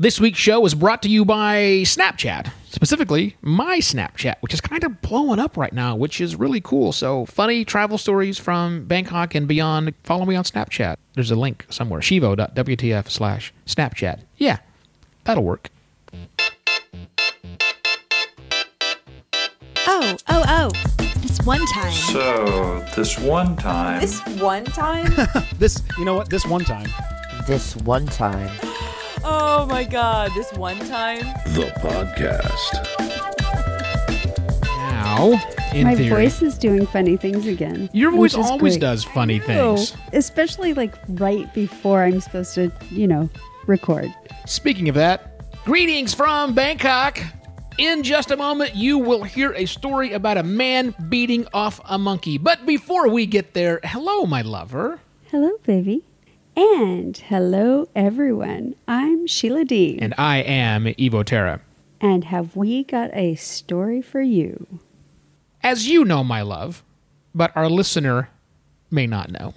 This week's show is brought to you by Snapchat, specifically my Snapchat, which is kind of blowing up right now, which is really cool. So, funny travel stories from Bangkok and beyond. Follow me on Snapchat. There's a link somewhere shivo.wtf slash Snapchat. Yeah, that'll work. Oh, oh, oh. This one time. So, this one time. This one time? This, you know what? This one time. This one time. Oh my god, this one time? The podcast. Now, in My theory, voice is doing funny things again. your voice always great. does funny things. especially like right before I'm supposed to, you know, record. Speaking of that, greetings from Bangkok. In just a moment, you will hear a story about a man beating off a monkey. But before we get there, hello, my lover. Hello, baby. And hello, everyone. I'm Sheila Dee. And I am Evo Terra. And have we got a story for you? As you know, my love, but our listener may not know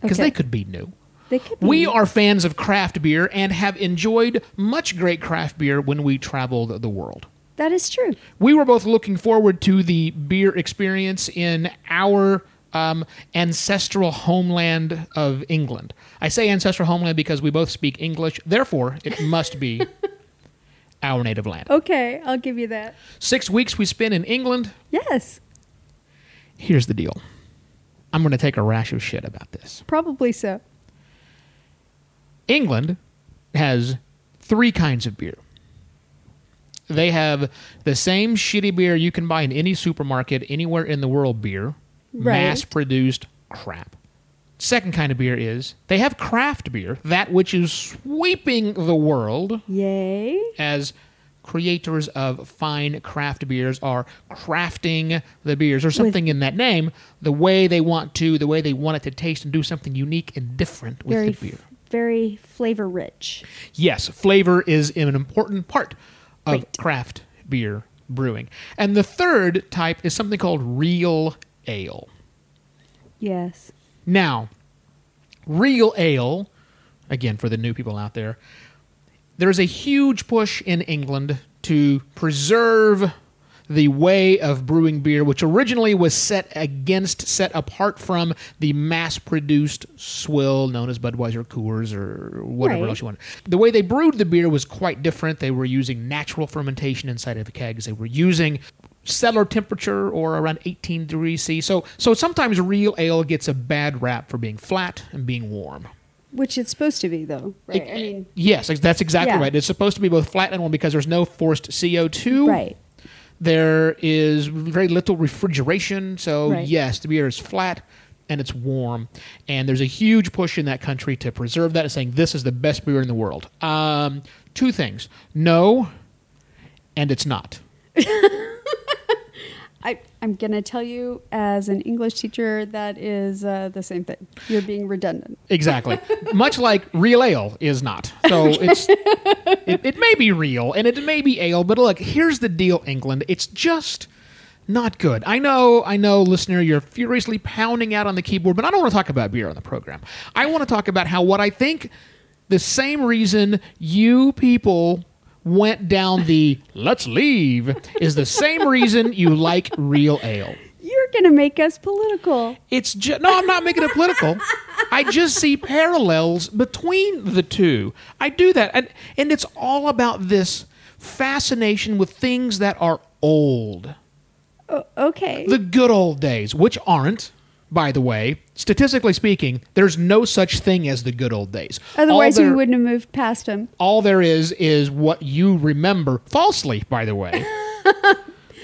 because Okay. they could be new. They could be. We are fans of craft beer and have enjoyed much great craft beer when we traveled the world. That is true. we were both looking forward to the beer experience in our um, ancestral homeland of England. I say ancestral homeland because we both speak English, therefore, it must be our native land. Okay, I'll give you that. Six weeks we spent in England. Yes, Here's the deal I'm going to take a rash of shit about this. probably so. England has three kinds of beer. They have the same shitty beer you can buy in any supermarket anywhere in the world beer, Right. mass produced crap. Second kind of beer is they have craft beer, that which is sweeping the world Yay. as creators of fine craft beers are crafting the beers or something in that name the way they want to, the way they want it to taste and do something unique and different with Very, the beer. very flavor rich. Yes, flavor is an important part of Right. craft beer brewing. And the third type is something called real ale. Yes. Now, real ale, again, for the new people out there, there's a huge push in England to preserve the way of brewing beer, which originally was set against, set apart from the mass produced swill known as Budweiser Coors or whatever Right. else you want. The way they brewed the beer was quite different. They were using natural fermentation inside of the kegs. They were using cellar temperature or around 18 degrees C. So, so sometimes real ale gets a bad rap for being flat and being warm. Which it's supposed to be, though. Right. I mean, Yes, that's exactly Yeah. right. It's supposed to be both flat and warm because there's no forced CO2. right. There is very little refrigeration. So, Right. yes, the beer is flat and it's warm. And there's a huge push in that country to preserve that and saying this is the best beer in the world. Um, two things no, and it's not. I, I'm going to tell you, as an English teacher, that is uh, the same thing. You're being redundant. Exactly. Much like real ale is not. So it's it, it may be real and it may be ale, but look, here's the deal, England. It's just not good. I know, I know, listener, you're furiously pounding out on the keyboard, but I don't want to talk about beer on the program. I want to talk about how what I think the same reason you people went down the let's leave is the same reason you like real ale. You're going to make us political. It's just no, I'm not making it political. I just see parallels between the two. I do that, and and it's all about this fascination with things that are old, O- okay. the good old days, which aren't, by the way, statistically speaking, there's no such thing as the good old days. Otherwise, all we wouldn't have moved past them. all there is is what you remember falsely. By the way,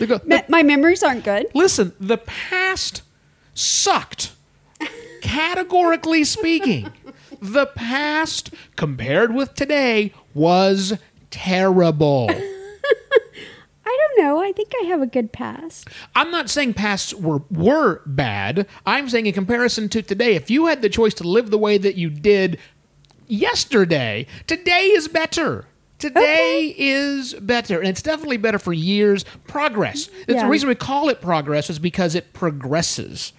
The the- my memories aren't good. Listen, the past sucked. Categorically speaking, the past compared with today was terrible. Don't know. I think I have a good past. I'm not saying pasts were were bad. I'm saying in comparison to today, if you had the choice to live the way that you did yesterday, today is better. Today is better, and it's definitely better for years. Progress. Yeah. The reason we call it progress is because it progresses.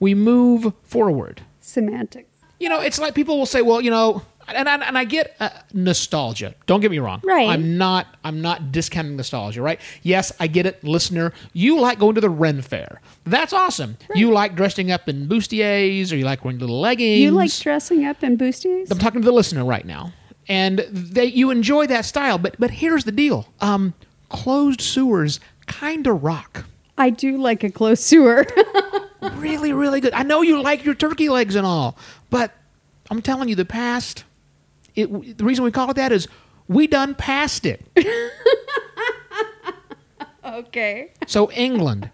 We move forward. Semantics. You know, it's like people will say, well, you know, and I, and I get uh, nostalgia. Don't get me wrong. Right. I'm not. I'm not discounting nostalgia. Right. Yes, I get it, listener. You like going to the Ren Fair. That's awesome. Right. You like dressing up in bustiers, or you like wearing little leggings. You like dressing up in boosties? I'm talking to the listener right now, and they you enjoy that style. But but here's the deal. Um, closed sewers kind of rock. I do like a closed sewer. really, really good. I know you like your turkey legs and all, but I'm telling you, the past. It, the reason we call it that is we done passed it. okay. So England,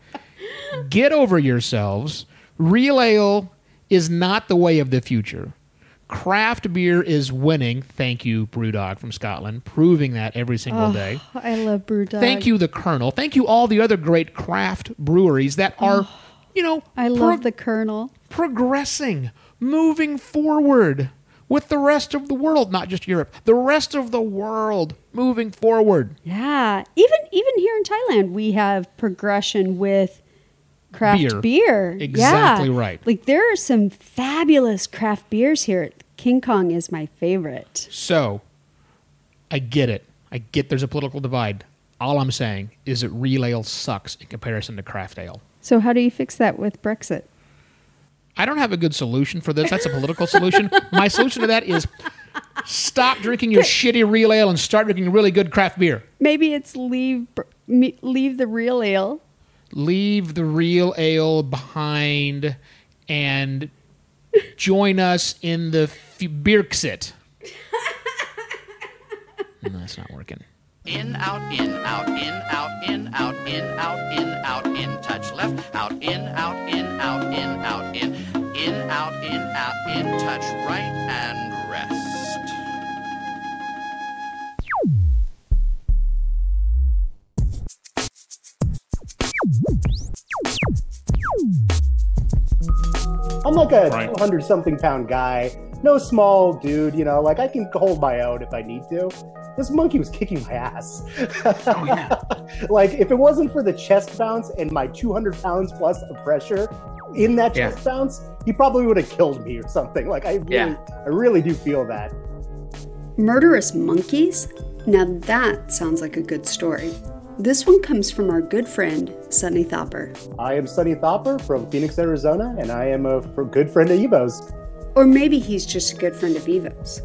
get over yourselves. Real ale is not the way of the future. Craft beer is winning. Thank you, Brewdog from Scotland, proving that every single oh, day. I love Brewdog. Thank you, the Kernel. Thank you, all the other great craft breweries that are, oh, you know, I pro- love the Kernel. progressing, moving forward with the rest of the world, not just Europe. The rest of the world moving forward. Yeah. Even even here in Thailand, we have progression with craft Beer. beer. Exactly Yeah. right. Like there are some fabulous craft beers here. King Kong is my favorite. So, I get it. I get there's a political divide. All I'm saying is that real ale sucks in comparison to craft ale. So how do you fix that with Brexit? I don't have a good solution for this. That's a political solution. My solution to that is stop drinking your shitty real ale and start drinking really good craft beer. Maybe it's leave leave the real ale. leave the real ale behind and join us in the f- Birksit. no, that's not working. In, out, in, out, in, out, in, out, in, out, in, out, in, touch left, out, in, out, in, out, in, out, in, in, out, in, out, in, touch right, and rest. I'm like a Right. 200 something pound guy, no small dude, you know, like I can hold my own if I need to. This monkey was kicking my ass. Oh, yeah. like, if it wasn't for the chest bounce and my 200 pounds plus of pressure in that Yeah. chest bounce, he probably would have killed me or something. Like, I really, Yeah. I really do feel that. Murderous monkeys? Now that sounds like a good story. This one comes from our good friend, Sunny Thopper. I am Sunny Thopper from Phoenix, Arizona, and I am a good friend of Evo's. Or maybe he's just a good friend of Evo's.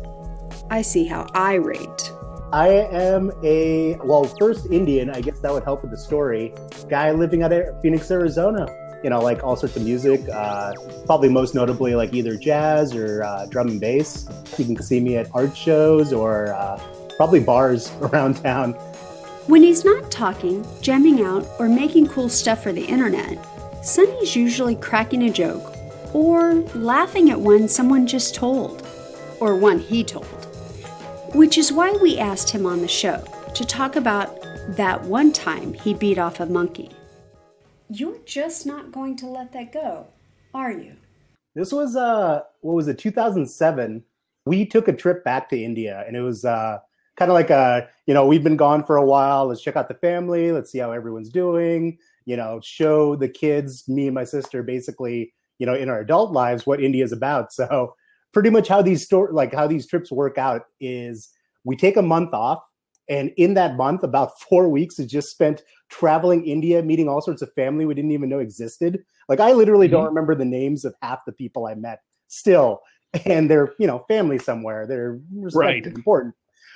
I see how I rate. I am a well, first Indian. I guess that would help with the story. Guy living out of Phoenix, Arizona. You know, like all sorts of music. Uh, probably most notably, like either jazz or uh, drum and bass. You can see me at art shows or uh, probably bars around town. When he's not talking, jamming out, or making cool stuff for the internet, Sunny's usually cracking a joke or laughing at one someone just told, or one he told. Which is why we asked him on the show to talk about that one time he beat off a monkey. You're just not going to let that go, are you? This was uh, what was it? 2007. We took a trip back to India, and it was uh, kind of like a you know we've been gone for a while. Let's check out the family. Let's see how everyone's doing. You know, show the kids, me and my sister, basically, you know, in our adult lives, what India is about. So, pretty much how these store like how these trips work out is we take a month off, and in that month, about four weeks is just spent traveling India, meeting all sorts of family we didn't even know existed. Like I literally don't mm-hmm. remember the names of half the people I met still, and they're you know family somewhere. They're Right. important.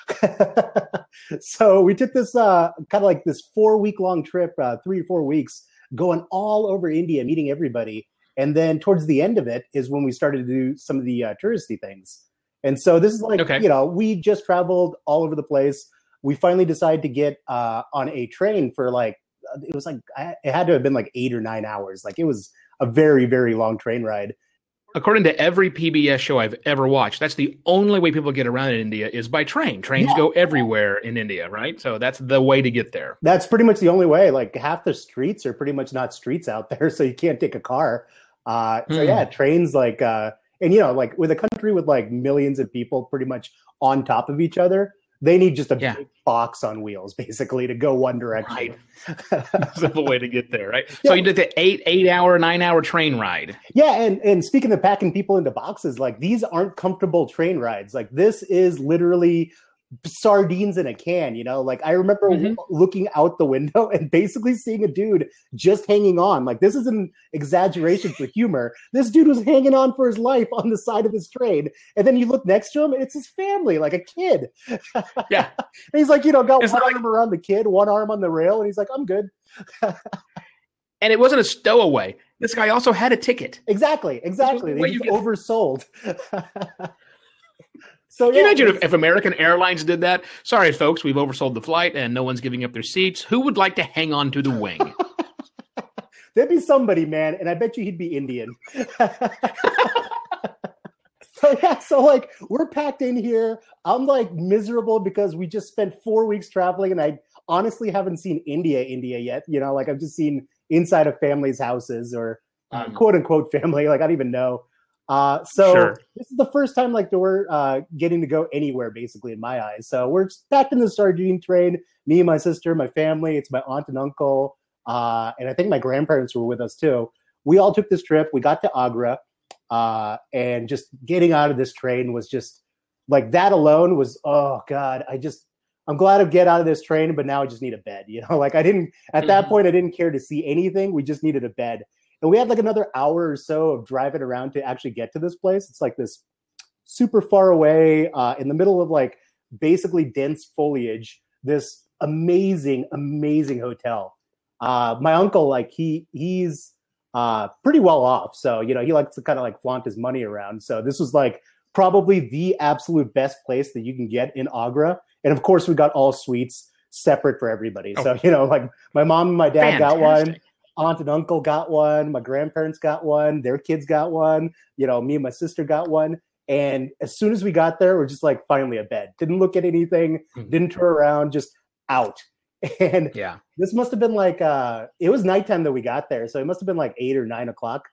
so we took this uh, kind of like this four week long trip, uh, three or four weeks, going all over India, meeting everybody. And then towards the end of it is when we started to do some of the uh, touristy things. And so this is like, Okay. you know, we just traveled all over the place. We finally decided to get uh, on a train for like, it was like, it had to have been like eight or nine hours. Like it was a very, very long train ride. According to every PBS show I've ever watched, that's the only way people get around in India is by train. Trains Yeah. go everywhere in India, right? So that's the way to get there. That's pretty much the only way. Like half the streets are pretty much not streets out there, so you can't take a car. Uh, so Hmm. yeah, trains like, uh, and you know, like with a country with like millions of people pretty much on top of each other, They need just a Yeah. big box on wheels, basically, to go one direction. Simple way to get there, right? So you did the eight eight hour nine hour train ride. Yeah, and and speaking of packing people into boxes, like these aren't comfortable train rides. Like this is literally sardines in a can, you know? Like I remember Mhm. looking out the window and basically seeing a dude just hanging on. Like this is an exaggeration for humor. This dude was hanging on for his life on the side of this train. And then you look next to him and it's his family, like a kid. Yeah. And he's like, you know, got It's one like- arm around the kid, one arm on the rail, and he's like, I'm good. And it wasn't a stowaway. This guy also had a ticket. Exactly, exactly. the They oversold. So Can you imagine if, if American Airlines did that? Sorry, folks, we've oversold the flight and no one's giving up their seats. Who would like to hang on to the wing? there'd be somebody, man, and I bet you he'd be Indian. so yeah, so like we're packed in here. I'm like miserable because we just spent four weeks traveling, and I honestly haven't seen India, India yet. You know, like I've just seen inside of families' houses or uh, Mm. quote unquote family. Like I don't even know. Uh, so Sure. this is the first time like we're uh, getting to go anywhere, basically in my eyes. So we're packed in the sardine train. Me and my sister, my family. It's my aunt and uncle, uh, and I think my grandparents were with us too. We all took this trip. We got to Agra, uh, and just getting out of this train was just like that alone was oh god. I just I'm glad to get out of this train, but now I just need a bed. You know, like I didn't at that Mhm. point I didn't care to see anything. We just needed a bed. And we had like another hour or so of driving around to actually get to this place. It's like this super far away uh, in the middle of like basically dense foliage. This amazing, amazing hotel. Uh, my uncle, like he he's uh, pretty well off, so you know he likes to kind of like flaunt his money around. So this was like probably the absolute best place that you can get in Agra. And of course, we got all suites separate for everybody. So you know, like my mom and my dad got one Fantastic. Aunt and uncle got one, my grandparents got one, their kids got one, you know, me and my sister got one. And as soon as we got there, we're just like, finally a bed. Didn't look at anything, Mhm. didn't turn around, just out. And Yeah. this must have been like uh it was nighttime that we got there, so it must have been like eight or nine o'clock.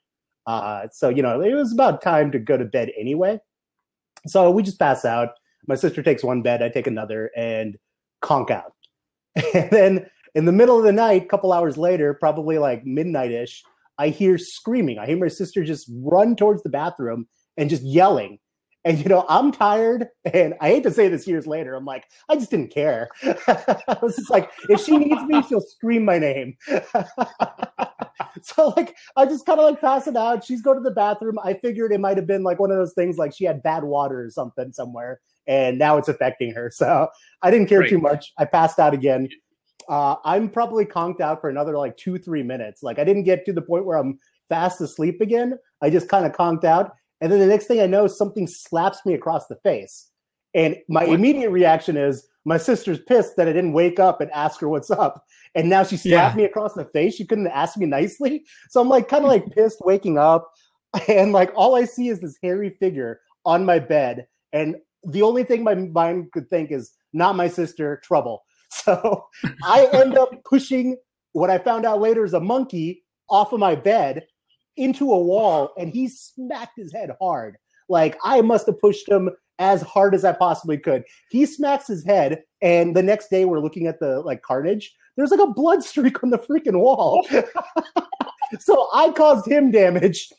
Uh so you know, it was about time to go to bed anyway. So we just pass out. My sister takes one bed, I take another, and conk out. And then in the middle of the night, a couple hours later, probably like midnight ish, I hear screaming. I hear my sister just run towards the bathroom and just yelling. And you know, I'm tired, and I hate to say this years later. I'm like, I just didn't care. I was just like, if she needs me, she'll scream my name. so like, I just kind of like pass it out. She's go to the bathroom. I figured it might have been like one of those things, like she had bad water or something somewhere, and now it's affecting her. So I didn't care Right. too much. I passed out again. Uh, I'm probably conked out for another like two, three minutes. Like I didn't get to the point where I'm fast asleep again. I just kind of conked out. And then the next thing I know, something slaps me across the face. And my immediate reaction is my sister's pissed that I didn't wake up and ask her what's up. And now she slapped Yeah. me across the face. She couldn't ask me nicely. So I'm like kind of like pissed waking up. And like all I see is this hairy figure on my bed. And the only thing my mind could think is not my sister, trouble. So I end up pushing what I found out later is a monkey off of my bed into a wall, and he smacked his head hard. Like I must have pushed him as hard as I possibly could. He smacks his head, and the next day we're looking at the like carnage. There's like a blood streak on the freaking wall. so I caused him damage.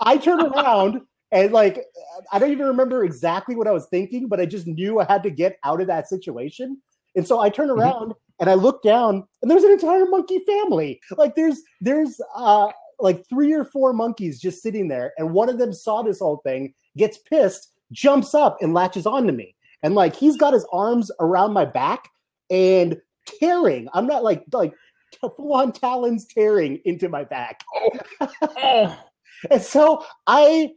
I turn around and like I don't even remember exactly what I was thinking, but I just knew I had to get out of that situation. And so I turn around and I look down, and there's an entire monkey family. Like there's there's uh like three or four monkeys just sitting there, and one of them saw this whole thing, gets pissed, jumps up, and latches onto me. And like he's got his arms around my back and tearing. I'm not like like full on talons tearing into my back. Oh, And so I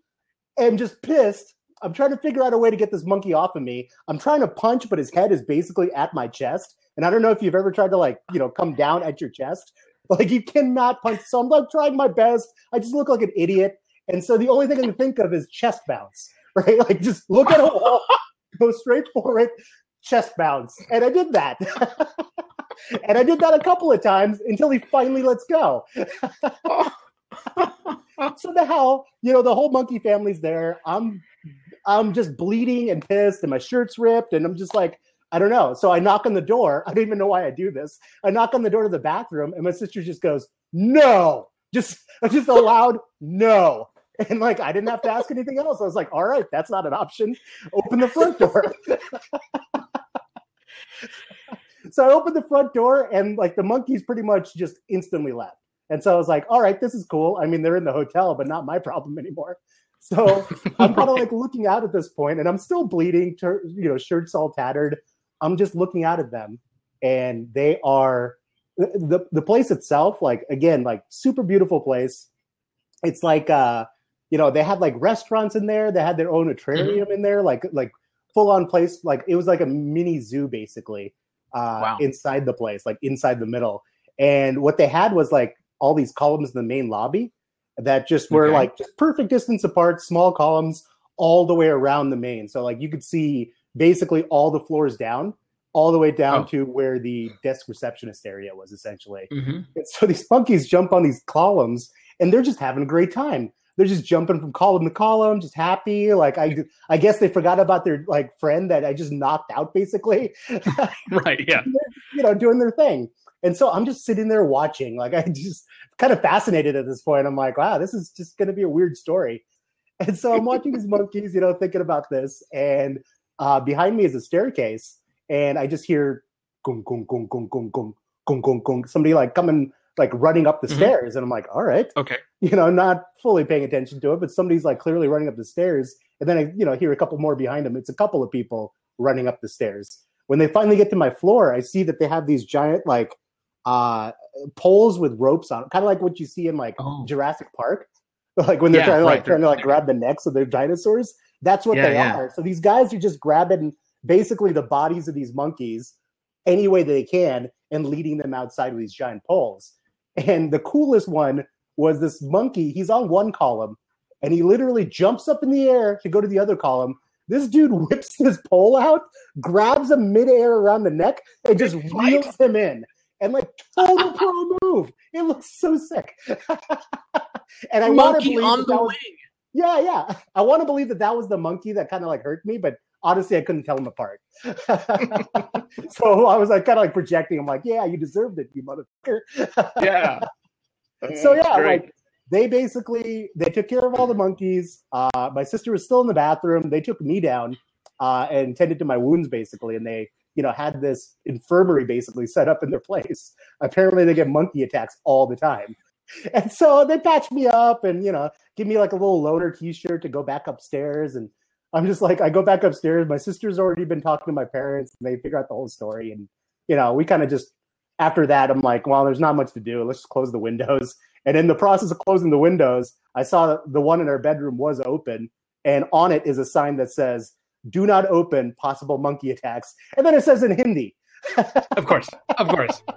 am just pissed. I'm trying to figure out a way to get this monkey off of me. I'm trying to punch, but his head is basically at my chest. And I don't know if you've ever tried to like, you know, come down at your chest. Like you cannot punch. So I'm like trying my best. I just look like an idiot. And so the only thing I can think of is chest bounce, right? Like just look at a wall, go straight for it, chest bounce. And I did that. and I did that a couple of times until he finally lets go. so the hell, you know, the whole monkey family's there. I'm I'm just bleeding and pissed, and my shirt's ripped, and I'm just like, I don't know. So I knock on the door. I don't even know why I do this. I knock on the door to the bathroom, and my sister just goes, "No!" Just just a loud no. And like I didn't have to ask anything else. I was like, "All right, that's not an option. Open the front door." so I opened the front door, and like the monkeys pretty much just instantly left. And so I was like, "All right, this is cool. I mean, they're in the hotel, but not my problem anymore." So I'm kind of like looking out at this point, and I'm still bleeding. Tur- you know, shirts all tattered. I'm just looking out at them, and they are the the place itself. Like again, like super beautiful place. It's like uh, you know, they had like restaurants in there. They had their own aquarium in there, like like full on place. Like it was like a mini zoo basically uh, Wow. inside the place, like inside the middle. And what they had was like all these columns in the main lobby that just were Okay. like just perfect distance apart, small columns all the way around the main. So like you could see basically all the floors down, all the way down Oh. to where the desk receptionist area was essentially. hmm And so these monkeys jump on these columns and they're just having a great time. They're just jumping from column to column, just happy. Like I, I guess they forgot about their like friend that I just knocked out, basically. Right. Yeah. you know, doing their thing. And so I'm just sitting there watching. Like I just kind of fascinated at this point. I'm like, wow, this is just going to be a weird story. And so I'm watching these monkeys, you know, thinking about this. And uh, behind me is a staircase, and I just hear gung gung gung gung gung gung gung gung gung. Somebody like coming, like running up the Mhm. stairs, and I'm like, all right, Okay. you know, not fully paying attention to it, but somebody's like clearly running up the stairs. And then I, you know, hear a couple more behind them. It's a couple of people running up the stairs. When they finally get to my floor, I see that they have these giant like uh poles with ropes on, kind of like what you see in like Oh. Jurassic Park. Like when they're Yeah, trying to like right. trying to like grab the necks of their dinosaurs. That's what Yeah, they yeah. are. So these guys are just grabbing basically the bodies of these monkeys any way they can and leading them outside with these giant poles. And the coolest one was this monkey. He's on one column and he literally jumps up in the air to go to the other column. This dude whips his pole out, grabs him midair around the neck, and just reels him in. And like total pro move. It looks so sick. and I want to believe on that the that was- wing. yeah, yeah. I want to believe that that was the monkey that kind of like hurt me, but honestly, I couldn't tell them apart. so I was like kind of like projecting. I'm like, yeah, you deserved it, you motherfucker. Yeah. so yeah, great. like they basically they took care of all the monkeys. Uh, my sister was still in the bathroom. They took me down uh, and tended to my wounds basically, and they you know had this infirmary basically set up in their place. Apparently, they get monkey attacks all the time. And so they patched me up and, you know, give me like a little loaner t shirt to go back upstairs. And I'm just like, I go back upstairs. My sister's already been talking to my parents and they figure out the whole story. And, you know, we kind of just, after that, I'm like, well, there's not much to do. Let's just close the windows. And in the process of closing the windows, I saw the one in our bedroom was open. And on it is a sign that says, do not open possible monkey attacks. And then it says in Hindi. Of course. Of course.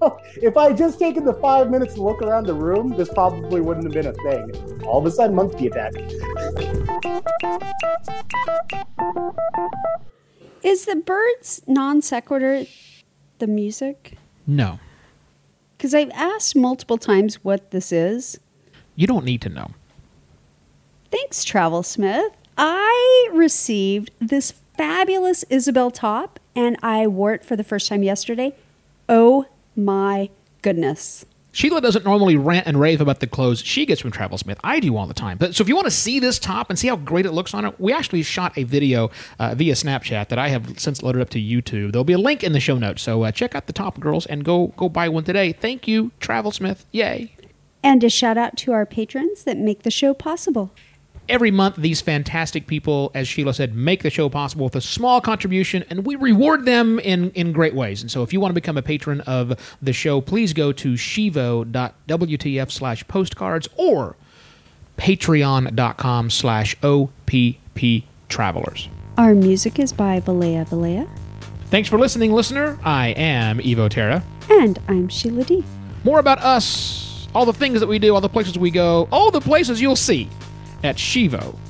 So if I had just taken the five minutes to look around the room, this probably wouldn't have been a thing. All of a sudden, monkey attack. Is the birds non sequitur the music? No. Because I've asked multiple times what this is. You don't need to know. Thanks, TravelSmith. I received this fabulous Isabel top and I wore it for the first time yesterday. Oh my goodness. Sheila doesn't normally rant and rave about the clothes she gets from TravelSmith. I do all the time. But so if you want to see this top and see how great it looks on it, we actually shot a video uh, via Snapchat that I have since loaded up to YouTube. There'll be a link in the show notes. So uh, check out the top, girls, and go go buy one today. Thank you, TravelSmith. Yay! And a shout out to our patrons that make the show possible. Every month, these fantastic people, as Sheila said, make the show possible with a small contribution, and we reward them in, in great ways. And so, if you want to become a patron of the show, please go to shivo.wtf slash postcards or patreon.com slash OPP travelers. Our music is by Valea Valea. Thanks for listening, listener. I am Evo Terra. And I'm Sheila Dee. More about us, all the things that we do, all the places we go, all the places you'll see at shivo.wtf.